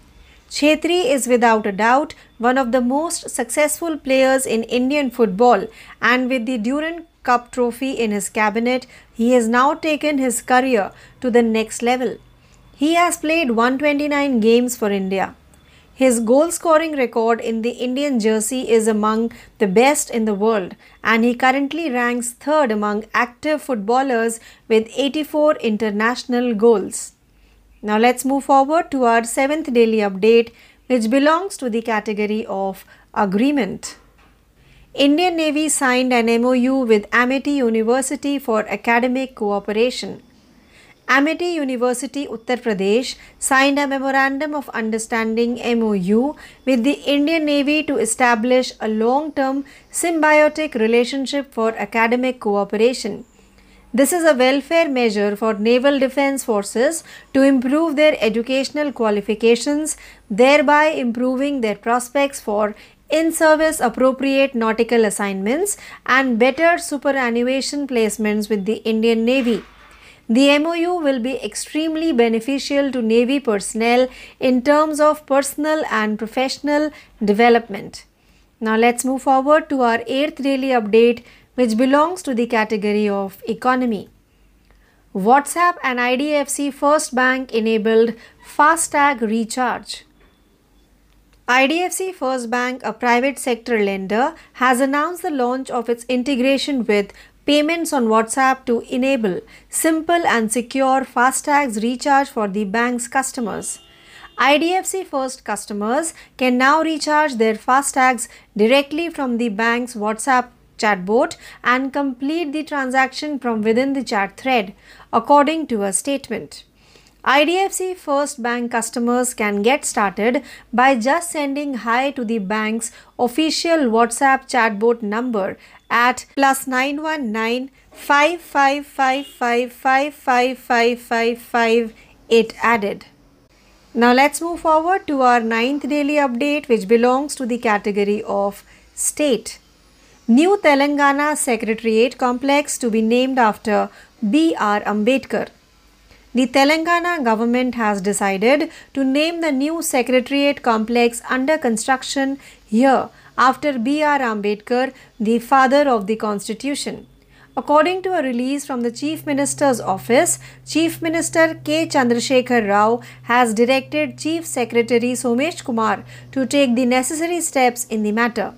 Chetri is without a doubt one of the most successful players in Indian football, and with the Durand Cup trophy in his cabinet, he has now taken his career to the next level. He has played 129 games for India. His goal scoring record in the Indian jersey is among the best in the world, and he currently ranks third among active footballers with 84 international goals. Now let's move forward to our seventh daily update, which belongs to the category of agreement. Indian Navy signed an MOU with Amity University for academic cooperation. Amity University Uttar Pradesh signed a memorandum of understanding MOU with the Indian Navy to establish a long-term symbiotic relationship for academic cooperation. This is a welfare measure for naval defense forces to improve their educational qualifications, thereby improving their prospects for in service appropriate nautical assignments and better superannuation placements with the Indian Navy. The MOU will be extremely beneficial to Navy personnel in terms of personal and professional development. Now let's move forward to our eighth daily update, which belongs to the category of economy. WhatsApp and IDFC First Bank enabled FASTag recharge. IDFC First Bank, a private sector lender, has announced the launch of its integration with payments on WhatsApp to enable simple and secure FASTags recharge for the bank's customers. IDFC First customers can now recharge their FASTags directly from the bank's WhatsApp chatbot and complete the transaction from within the chat thread, according to a statement. IDFC First Bank customers can get started by just sending hi to the bank's official WhatsApp chatbot number at plus 919 it added. Now let's move forward to our ninth daily update which belongs to the category of state. New Telangana Secretariat Complex to be named after B.R. Ambedkar. The Telangana government has decided to name the new Secretariat complex under construction here after B.R. Ambedkar, the father of the Constitution. According to a release from the Chief Minister's office, Chief Minister K. Chandrasekhar Rao has directed Chief Secretary Somesh Kumar to take the necessary steps in the matter.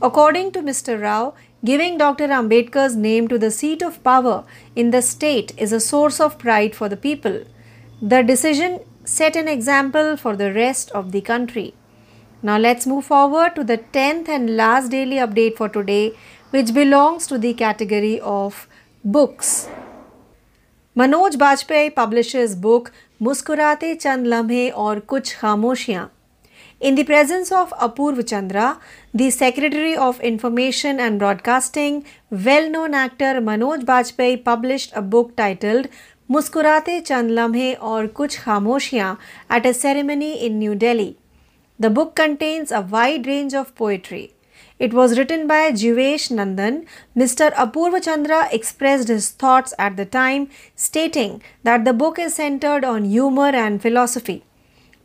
According to Mr. Rao, giving Dr. Ambedkar's name to the seat of power in the state is a source of pride for the people. The decision set an example for the rest of the country. Now let's move forward to the 10th and last daily update for today, which belongs to the category of books. Manoj Bajpayee publishes book Muskurate Chand Lamhe aur Kuch Khamoshiyan. In the presence of Apurv Chandra, the Secretary of Information and Broadcasting, well known actor Manoj Bajpayee published a book titled Muskurate Chand Lamhe aur Kuch Khamoshiyan at a ceremony in New Delhi. The book contains a wide range of poetry. It was written by Jivesh Nandan. Mr. Apurva Chandra expressed his thoughts at the time, stating that the book is centered on humor and philosophy.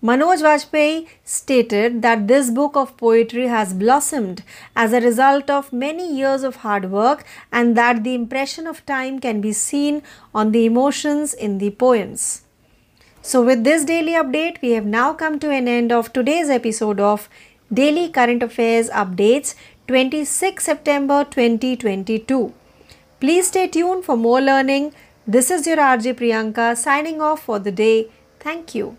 Manoj Vajpayee stated that this book of poetry has blossomed as a result of many years of hard work and that the impression of time can be seen on the emotions in the poems. So, with this daily update, we have now come to an end of today's episode of Daily Current Affairs Updates 26 September 2022. Please stay tuned for more learning. This is your RJ Priyanka signing off for the day. Thank you.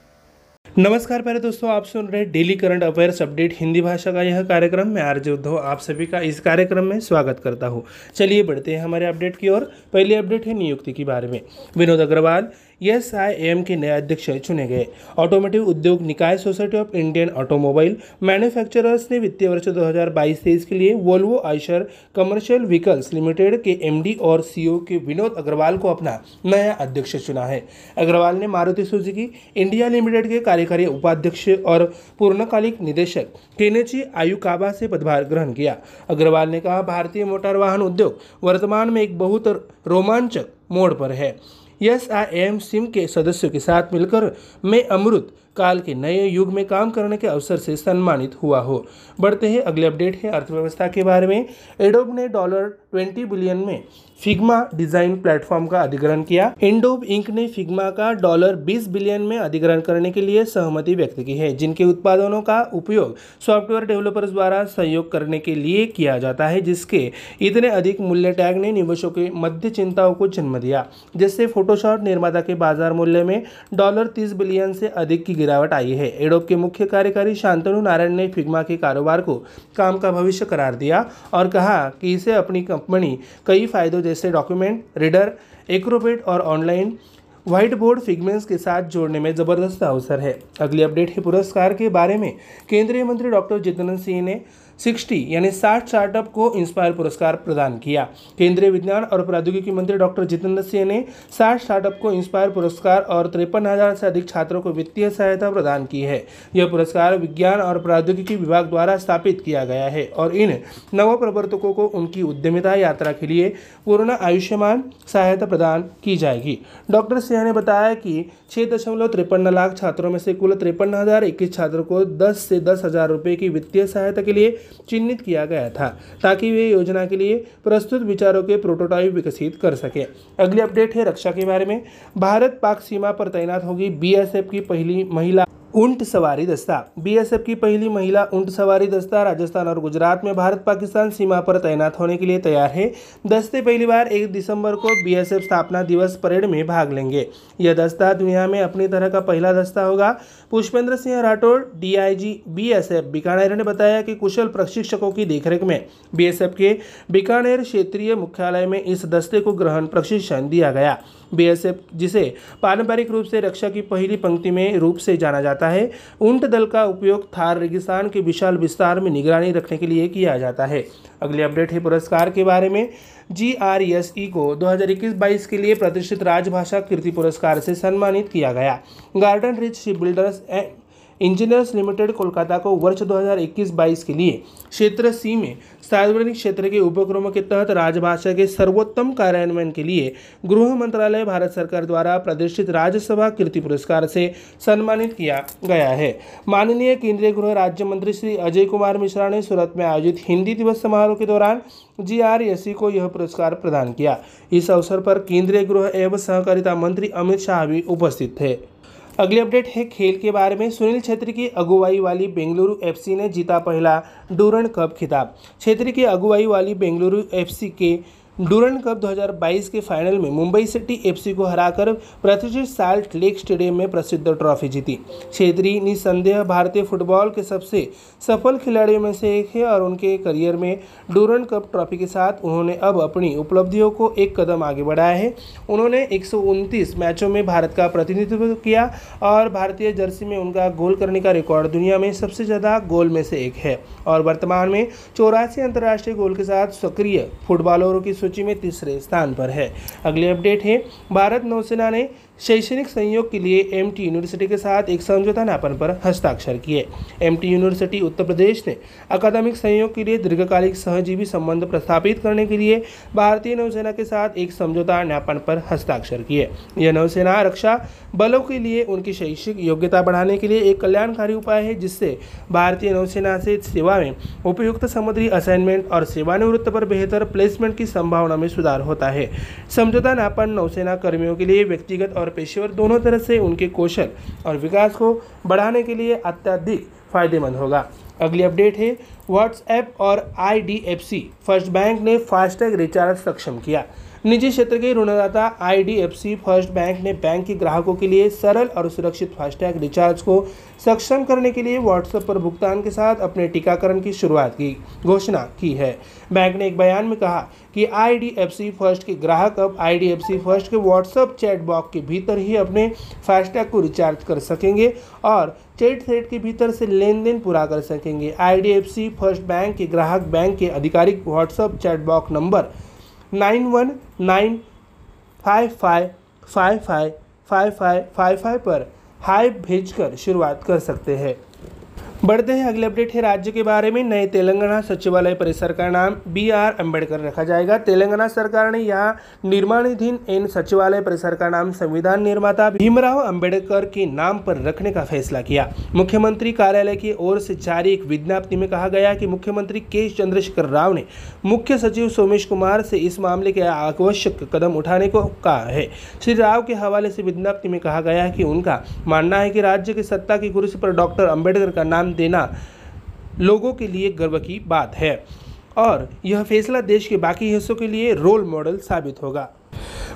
नमस्कार प्यारे दोस्तों आप सुन रहे हैं daily current affairs update Hindi भाषा का यह कार्यक्रम मैं आरजे उद्धव आप सभी का इस कार्यक्रम में स्वागत करता हूँ चलिए बढ़ते हैं हमारे अपडेट की ओर पहली अपडेट है नियुक्ति के बारे में Vinod Agarwal S I M के नए अध्यक्ष चुने गए। ऑटोमोटिव उद्योग निकाय society of Indian automobile manufacturers ने वित्तीय वर्ष 2022-23 के लिए Volvo Eicher commercial vehicles limited के एमडी और सीईओ के विनोद अग्रवाल को अपना नया अध्यक्ष चुना है। अग्रवाल ने मारुति सुजुकी इंडिया लिमिटेड के कार्यकारी उपाध्यक्ष और पूर्णकालिक निदेशक केनेची आयुकाबा से पदभार ग्रहण किया। अग्रवाल ने कहा, भारतीय मोटर वाहन उद्योग वर्तमान में एक बहुत रोमांचक मोड़ पर है। एस आई एम सिम के सदस्यों के साथ मिलकर मैं अमृत काल के नए युग में काम करने के अवसर से सम्मानित हुआ हो। बढ़ते हैं अगले अपडेट है अर्थव्यवस्था के बारे में। एडोब ने डॉलर 20 बिलियन में फिग्मा डिज़ाइन प्लेटफॉर्म का अधिग्रहण किया। इंडोब इंक ने फिग्मा का डॉलर 20 बिलियन में अधिग्रहण करने के लिए सहमति व्यक्त की है, जिनके उत्पादनों का उपयोग सॉफ्टवेयर डेवलपर्स द्वारा सहयोग करने के लिए किया जाता है, जिसके इतने अधिक मूल्य टैग ने निवेशों के मध्य चिंताओं को जन्म दिया, जिससे फोटोशॉप निर्माता के बाज़ार मूल्य में डॉलर तीस बिलियन से अधिक की गिरावट आई है। एडोब के मुख्य कार्यकारी शांतनु नारायण ने फिग्मा के कारोबार को काम का भविष्य करार दिया और कहा कि इसे अपनी कंपनी कई फायदों जैसे डॉक्यूमेंट रीडर एक्रोपेट और ऑनलाइन व्हाइट बोर्ड फिगमेंट्स के साथ जोड़ने में ज़बरदस्त अवसर है। अगली अपडेट है पुरस्कार के बारे में। केंद्रीय मंत्री डॉक्टर जितेंद्र सिंह ने 60 यानी 60 स्टार्टअप को इंस्पायर पुरस्कार प्रदान किया। केंद्रीय विज्ञान और प्रौद्योगिकी मंत्री डॉक्टर जितेंद्र सिंह ने 60 स्टार्टअप को इंस्पायर पुरस्कार और तिरपन हज़ार से अधिक छात्रों को वित्तीय सहायता प्रदान की है। यह पुरस्कार विज्ञान और प्रौद्योगिकी विभाग द्वारा स्थापित किया गया है और इन नव प्रवर्तकों को उनकी उद्यमिता यात्रा के लिए पूर्ण आयुष्मान सहायता प्रदान की जाएगी। डॉक्टर सिंह ने बताया कि छः दशमलव तिरपन लाख छात्रों में से कुल तिरपन हज़ार इक्कीस छात्रों को दस से दस हज़ार रुपये की वित्तीय सहायता के लिए चिन्हित किया गया था ताकि वे योजना के लिए प्रस्तुत विचारों के प्रोटोटाइप विकसित कर सके। अगली अपडेट है रक्षा के बारे में। भारत पाक सीमा पर तैनात होगी बीएसएफ की पहली महिला ऊँट सवारी दस्ता बीएसएफ की पहली महिला ऊँट सवारी दस्ता राजस्थान और गुजरात में भारत पाकिस्तान सीमा पर तैनात होने के लिए तैयार है। दस्ते पहली बार एक दिसंबर को बीएसएफ स्थापना दिवस परेड में भाग लेंगे। यह दस्ता दुनिया में अपनी तरह का पहला दस्ता होगा। पुष्पेंद्र सिंह राठौड़ डीआईजी बीएसएफ बीकानेर ने बताया कि कुशल प्रशिक्षकों की देखरेख में बीएसएफ के बीकानेर क्षेत्रीय मुख्यालय में इस दस्ते को ग्रहण प्रशिक्षण दिया गया। बीएसएफ, जिसे पारंपरिक रूप से रक्षा की पहली पंक्ति में रूप से जाना जाता है। ऊँट दल का उपयोग थार रेगिस्तान के विशाल विस्तार में निगरानी रखने के लिए किया जाता है। अगली अपडेट है पुरस्कार के बारे में। जी आर एस ई को 2021-22 के लिए प्रतिष्ठित राजभाषा कीर्ति पुरस्कार से सम्मानित किया गया। Garden Reach Shipbuilders Engineers Limited Kolkata को वर्ष 2021-22 के लिए क्षेत्र सी में सार्वजनिक क्षेत्र के उपक्रमों के तहत राजभाषा के सर्वोत्तम कार्यान्वयन के लिए गृह मंत्रालय भारत सरकार द्वारा प्रदर्शित राज्यसभा कीर्ति पुरस्कार से सम्मानित किया गया है। माननीय केंद्रीय गृह राज्य मंत्री श्री अजय कुमार मिश्रा ने सूरत में आयोजित हिंदी दिवस समारोह के दौरान जीआरएससी को यह पुरस्कार प्रदान किया। इस अवसर पर केंद्रीय गृह एवं सहकारिता मंत्री अमित शाह भी उपस्थित थे। अगली अपडेट है खेल के बारे में। सुनील छेत्री की अगुवाई वाली बेंगलुरु एफसी ने जीता पहला डूरन कप खिताब। छेत्री की अगुवाई वाली बेंगलुरु एफसी के डूरन कप 2022 के फाइनल में मुंबई सिटी एफसी को हराकर प्रतिष्ठित साल्ट लेक स्टेडियम में प्रसिद्ध ट्रॉफी जीती। छेत्री निसंदेह भारतीय फुटबॉल के सबसे सफल खिलाड़ियों में से एक है और उनके करियर में डूरन कप ट्रॉफी के साथ उन्होंने अब अपनी उपलब्धियों को एक कदम आगे बढ़ाया है। उन्होंने एक सौ उनतीस मैचों में भारत का प्रतिनिधित्व किया और भारतीय जर्सी में उनका गोल करने का रिकॉर्ड दुनिया में सबसे ज़्यादा गोल में से एक है। और वर्तमान में चौरासी अंतर्राष्ट्रीय गोल के साथ सक्रिय फुटबॉलरों की सूची में तीसरे स्थान पर है। अगली अपडेट है भारत नौसेना ने शैक्षणिक संयोग के लिए एमटी यूनिवर्सिटी के साथ एक समझौता ज्ञापन पर हस्ताक्षर किए। एमटी यूनिवर्सिटी उत्तर प्रदेश ने अकादमिक संयोग के लिए दीर्घकालिक सहजीवी संबंध प्रस्थापित करने के लिए भारतीय नौसेना के साथ एक समझौता ज्ञापन पर हस्ताक्षर किए। यह नौसेना रक्षा बलों के लिए उनकी शैक्षिक योग्यता बढ़ाने के लिए एक कल्याणकारी उपाय है, जिससे भारतीय नौसेना से सेवा में उपयुक्त समुद्री असाइनमेंट और सेवानिवृत्त पर बेहतर प्लेसमेंट की संभावना में सुधार होता है। समझौता ज्ञापन नौसेना कर्मियों के लिए व्यक्तिगत और पेशेवर दोनों तरह से उनके कौशल और विकास को बढ़ाने के लिए अत्यधिक फ़ायदेमंद होगा। अगली अपडेट है व्हाट्सएप और आईडीएफसी फ़र्स्ट बैंक ने फास्टैग रिचार्ज सक्षम किया। निजी क्षेत्र के ऋणदाता आईडीएफसी फ़र्स्ट बैंक ने बैंक के ग्राहकों के लिए सरल और सुरक्षित फास्टैग रिचार्ज को सक्षम करने के लिए व्हाट्सएप पर भुगतान के साथ अपने टीकाकरण की शुरुआत की, घोषणा की है। बैंक ने एक बयान में कहा कि आईडीएफसी फ़र्स्ट के ग्राहक अब आईडीएफसी फ़र्स्ट के व्हाट्सएप चैट बॉक्स के भीतर ही अपने फास्टैग को रिचार्ज कर सकेंगे और चैट थ्रेड के भीतर से लेन देन पूरा कर सकेंगे। आईडीएफसी फ़र्स्ट बैंक के ग्राहक बैंक के आधिकारिक WhatsApp chat box number nine one nine five five five five five five five five पर हाई भेजकर शुरुआत कर सकते हैं। बढ़ते हैं अगले अपडेट है राज्य के बारे में। नए तेलंगाना सचिवालय परिसर का नाम बी आर अंबेडकर रखा जाएगा। तेलंगाना सरकार ने यहाँ निर्माणाधीन इन सचिवालय परिसर का नाम संविधान निर्माता भीमराव अंबेडकर के नाम पर रखने का फैसला किया। मुख्यमंत्री कार्यालय की ओर से जारी एक विज्ञप्ति में कहा गया कि मुख्यमंत्री के चंद्रशेखर राव ने मुख्य सचिव सोमेश कुमार से इस मामले के आवश्यक कदम उठाने को कहा है। श्री राव के हवाले से विज्ञप्ति में कहा गया है कि उनका मानना है कि राज्य की सत्ता की कुर्सी पर डॉक्टर अंबेडकर का नाम देना लोगों के लिए गर्व की बात है। और यह फैसला देश के बाकी हिस्सों के लिए रोल मॉडल साबित होगा।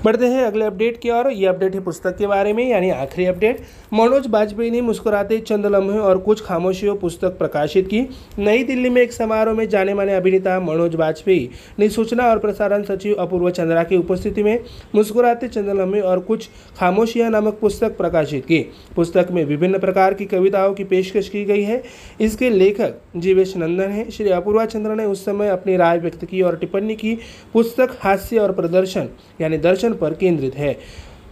बढ़ते हैं अगले अपडेट की ओर। ये अपडेट है पुस्तक के बारे में, यानी आखिरी अपडेट। मनोज बाजपेयी ने मुस्कुराते चंद लम्हे और कुछ खामोशियों पुस्तक प्रकाशित की। नई दिल्ली में एक समारोह में जाने माने अभिनेता मनोज बाजपेयी ने सूचना और प्रसारण सचिव अपूर्व चंद्रा की उपस्थिति में मुस्कुराते चंद लम्हे और कुछ खामोशियाँ नामक पुस्तक प्रकाशित की। पुस्तक में विभिन्न प्रकार की कविताओं की पेशकश की गई है। इसके लेखक जीवेश नंदन है। श्री अपूर्वा चंद्र ने उस समय अपनी राय व्यक्त की और टिप्पणी की। पुस्तक हास्य और प्रदर्शन, यानी दर्शन पर केंद्रित है।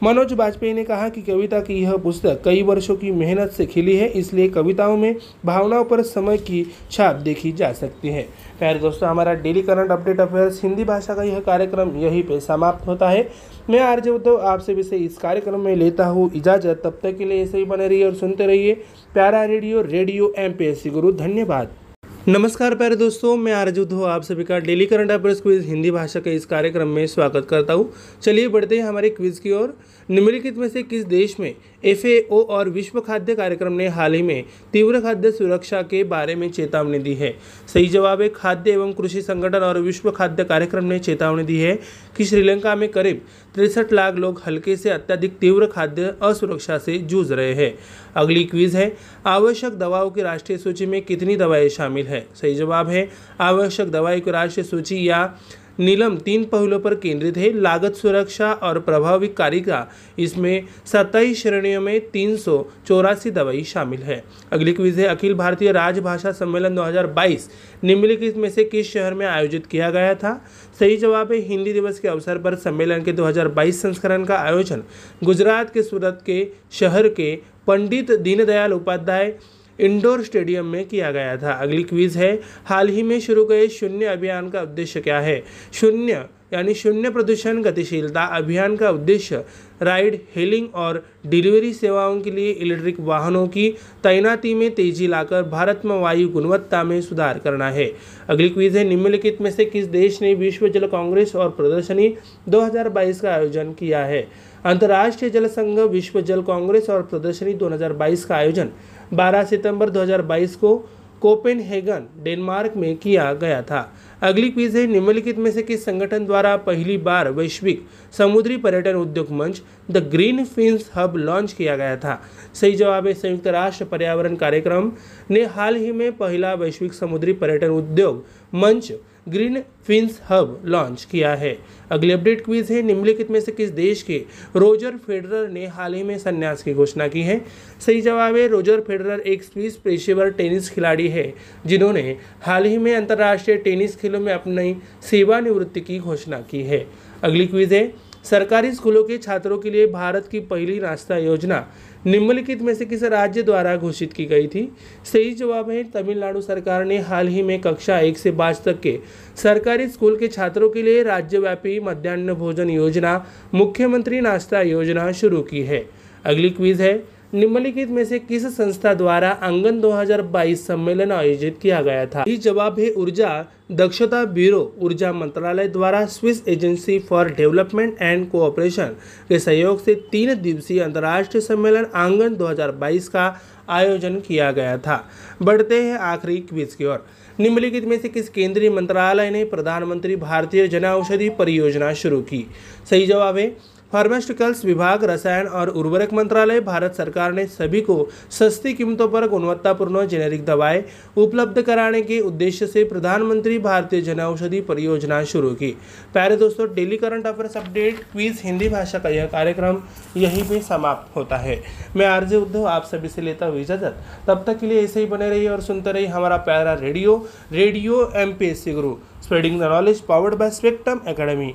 मनोज बाजपेयी ने कहा कि कविता की यह पुस्तक कई वर्षों की मेहनत से खिली है, इसलिए कविताओं में भावनाओं पर समय की छाप देखी जा सकती है। प्यारे दोस्तों, हमारा daily current update affairs Hindi भाषा का यह कार्यक्रम यहीं पे समाप्त होता है। मैं आर्य उद्धव आपसे से इस कार्यक्रम में लेता हूँ इजाज़त। तब तक के लिए ऐसे ही बने रहिए और सुनते रहिए प्यारा रेडियो रेडियो एम गुरु। धन्यवाद। नमस्कार प्यारे दोस्तों, मैं आरजुद्ध हूँ। आप सभी का daily current affairs quiz Hindi भाषा के इस कार्यक्रम में स्वागत करता हूँ। चलिए बढ़ते हैं हमारे क्विज की ओर। निम्नलिखित में से किस देश में एफएओ और विश्व खाद्य कार्यक्रम ने हाल ही में तीव्र खाद्य सुरक्षा के बारे में चेतावनी दी है? सही जवाब है, खाद्य एवं कृषि संगठन और विश्व खाद्य कार्यक्रम ने चेतावनी दी है। कि श्रीलंका में करीब तिरसठ लाख लोग हल्के से अत्यधिक तीव्र खाद्य असुरक्षा से जूझ रहे हैं। अगली क्विज है, आवश्यक दवाओं की राष्ट्रीय सूची में कितनी दवाएँ शामिल है? सही जवाब है, आवश्यक दवाई की राष्ट्रीय सूची या नीलम तीन पहलुओं पर केंद्रित है। लागत सुरक्षा और प्रभाविकारिता इसमें सत्ताईस श्रेणियों में तीन सौ चौरासी दवाई शामिल है। अगली क्विज है अखिल भारतीय राजभाषा सम्मेलन 2022 निम्नलिखित में से किस शहर में आयोजित किया गया था? सही जवाब है हिंदी दिवस के अवसर पर सम्मेलन के 2022 संस्करण का आयोजन। गुजरात के सूरत के शहर के पंडित दीनदयाल उपाध्याय इंडोर स्टेडियम में किया गया था। अगली क्विज है, हाल ही में शुरू गए शून्य अभियान का उद्देश्य क्या है? शून्य, यानी शून्य प्रदूषण गतिशीलता अभियान का उद्देश्य, राइड, हेलिंग और डिलीवरी सेवाओं के लिए इलेक्ट्रिक वाहनों की तैनाती में तेज़ी लाकर भारत में वायु गुणवत्ता में सुधार करना है। अगली क्विज है, निम्नलिखित में से किस देश ने विश्व जल कांग्रेस और प्रदर्शनी 2022 का आयोजन किया है? अंतर्राष्ट्रीय जल संघ, विश्व जल कांग्रेस और प्रदर्शनी 2022 का आयोजन 12 सितंबर 2022 को कोपेनहेगन, डेनमार्क में किया गया था। अगली क्विज है, निम्नलिखित में से किस संगठन द्वारा पहली बार वैश्विक समुद्री पर्यटन उद्योग मंच the green fins hub launch KIA गया था? सही जवाब है, संयुक्त राष्ट्र पर्यावरण कार्यक्रम ने हाल ही में पहला वैश्विक समुद्री पर्यटन उद्योग मंच ग्रीन फिंस हब लॉन्च किया है। अगली अपडेट क्विज है, निम्नलिखित में से किस देश के रोजर फेडरर ने हाल ही में संन्यास की घोषणा की है? सही जवाब है, रोजर फेडरर एक स्विस पेशेवर टेनिस खिलाड़ी है, जिन्होंने हाल ही में अंतर्राष्ट्रीय टेनिस खेलों में अपनी सेवानिवृत्ति की घोषणा की है। अगली क्विज है, सरकारी स्कूलों के छात्रों के लिए भारत की पहली नाश्ता योजना निम्नलिखित में से किस राज्य द्वारा घोषित की गई थी? सही जवाब है, तमिलनाडु सरकार ने हाल ही में कक्षा एक से पाँच तक के सरकारी स्कूल के छात्रों के लिए राज्यव्यापी मध्यान्ह भोजन योजना, मुख्यमंत्री नाश्ता योजना शुरू की है। अगली क्विज है निम्नलिखित में से किस संस्था द्वारा आँगन 2022 सम्मेलन आयोजित किया गया था? इस जवाब है ऊर्जा दक्षता ब्यूरो, ऊर्जा मंत्रालय द्वारा Swiss agency for development and cooperation के सहयोग से तीन दिवसीय अंतर्राष्ट्रीय सम्मेलन आँगन 2022 का आयोजन किया गया था। बढ़ते हैं आखिरी क्विज की ओर। निम्नलिखित में से किस केंद्रीय मंत्रालय ने प्रधानमंत्री भारतीय जन औषधि परियोजना शुरू की? सही जवाब है फार्मास्यूटिकल्स विभाग, रसायन और उर्वरक मंत्रालय, भारत सरकार ने सभी को सस्ती कीमतों पर गुणवत्तापूर्ण जेनेरिक दवाएँ उपलब्ध कराने के उद्देश्य से प्रधानमंत्री भारतीय जन औषधि परियोजना शुरू की। प्यारे दोस्तों, daily current affairs update, quiz, Hindi भाषा का यह कार्यक्रम यहीं पे समाप्त होता है। मैं आरजे उद्धव, आप सभी से लेता हूँ इजाज़त। तब तक के लिए ऐसे ही बने रहिए और सुनते रहिए हमारा प्यारा radio radio M P S C Guru. Spreading the knowledge powered by Spectrum Academy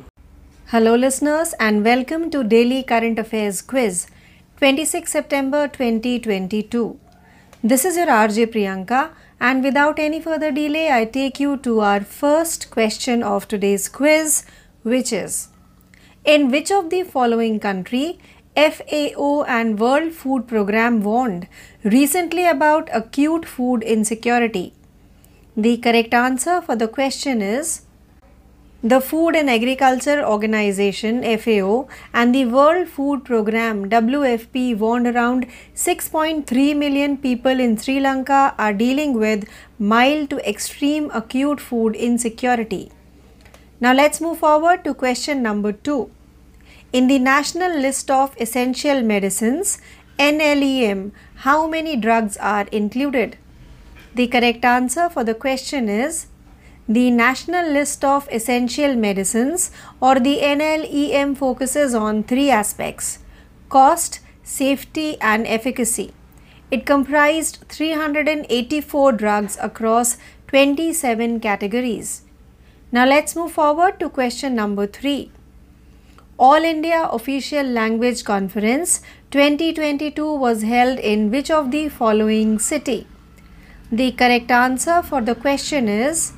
Hello, listeners, and welcome to Daily Current Affairs Quiz, 26 September 2022. This is your RJ Priyanka, and without any further delay, I take you to our first question of today's quiz, which is In which of the following country FAO and World Food Program warned recently about acute food insecurity? The correct answer for the question is the Food and Agriculture Organization FAO and the World Food Programme WFP warned around 6.3 million people in Sri Lanka are dealing with mild to extreme acute food insecurity. Now let's move forward to question number 2. In the National List of Essential Medicines NLEM how many drugs are included? The correct answer for the question is the National List of Essential Medicines or the NLEM focuses on three aspects cost, safety, and efficacy. It comprised 384 drugs across 27 categories. Now let's move forward to question number 3. All India Official Language Conference 2022 was held in which of the following city? The correct answer for the question is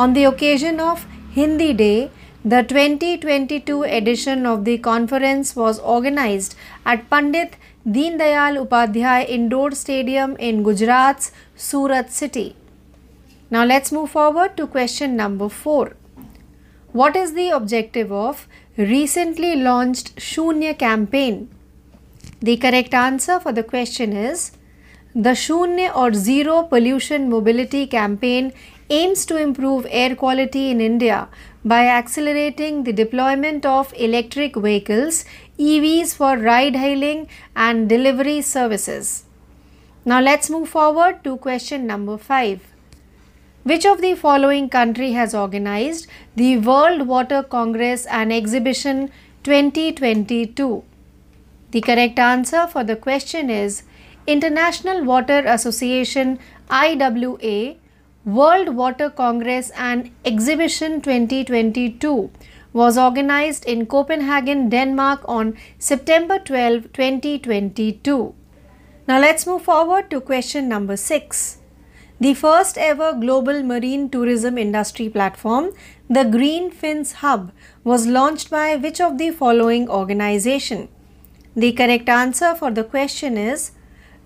on the occasion of Hindi Day, the 2022 edition of the conference was organized at Pandit Deen Dayal Upadhyay Indoor Stadium in Gujarat's Surat city. Now let's move forward to question number 4. What is the objective of recently launched Shunya campaign? The correct answer for the question is the Shunya or Zero Pollution Mobility campaign aims to improve air quality in India by accelerating the deployment of electric vehicles, EVs for ride hailing and delivery services. Now let's move forward to question number 5. Which of the following country has organized the World Water Congress and Exhibition 2022? The correct answer for the question is International Water Association IWA World Water Congress and Exhibition 2022 was organized in Copenhagen, Denmark on September 12, 2022. Now let's move forward to question number 6. The first ever global marine tourism industry platform, the Green Fins Hub, was launched by which of the following organization? The correct answer for the question is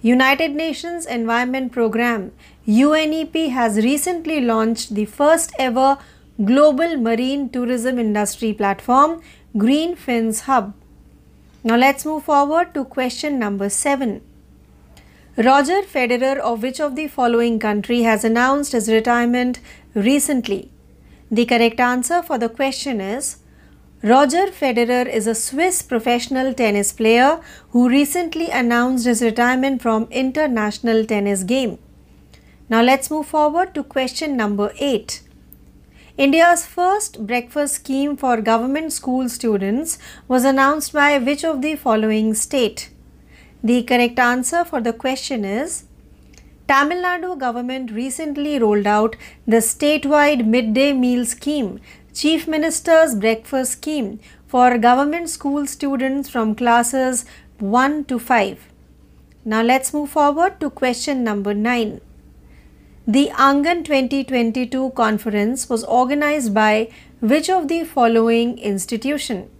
United Nations Environment Programme UNEP has recently launched the first ever global marine tourism industry platform Green Fins Hub. Now let's move forward to question number 7. Roger Federer of which of the following country has announced his retirement recently? The correct answer for the question is Roger Federer is a Swiss professional tennis player who recently announced his retirement from international tennis game. Now let's move forward to question number 8. India's first breakfast scheme for government school students was announced by which of the following state? The correct answer for the question is Tamil Nadu government recently rolled out the statewide midday meal scheme, Chief Minister's breakfast scheme for government school students from classes 1 to 5. Now let's move forward to question number 9. The Angan 2022 conference was organized by which of the following institution?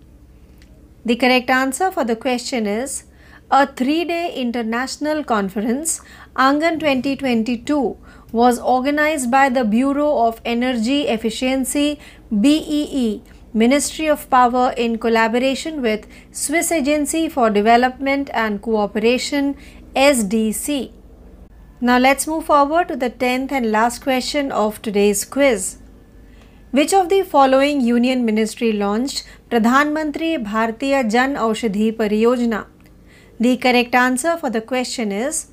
The correct answer for the question is a three day international conference, Angan 2022, was organized by the Bureau of Energy Efficiency BEE, Ministry of Power, in collaboration with Swiss Agency for Development and Cooperation SDC. Now let's move forward to the 10th and last question of today's quiz. Which of the following union ministry launched Pradhan Mantri Bharatiya Jan Aushadhi Pariyojana? The correct answer for the question is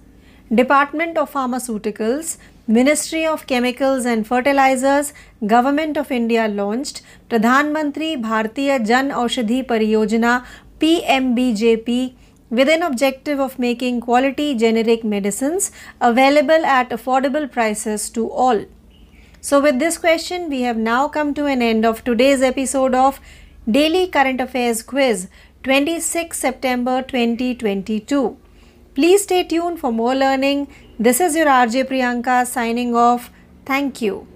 Department of Pharmaceuticals, Ministry of Chemicals and Fertilizers, Government of India launched Pradhan Mantri Bharatiya Jan Aushadhi Pariyojana PMBJP with an objective of making quality generic medicines available at affordable prices to all. So, with this question, we have now come to an end of today's episode of Daily Current Affairs Quiz 26 September 2022. Please stay tuned for more learning. This is your RJ Priyanka signing off. Thank you.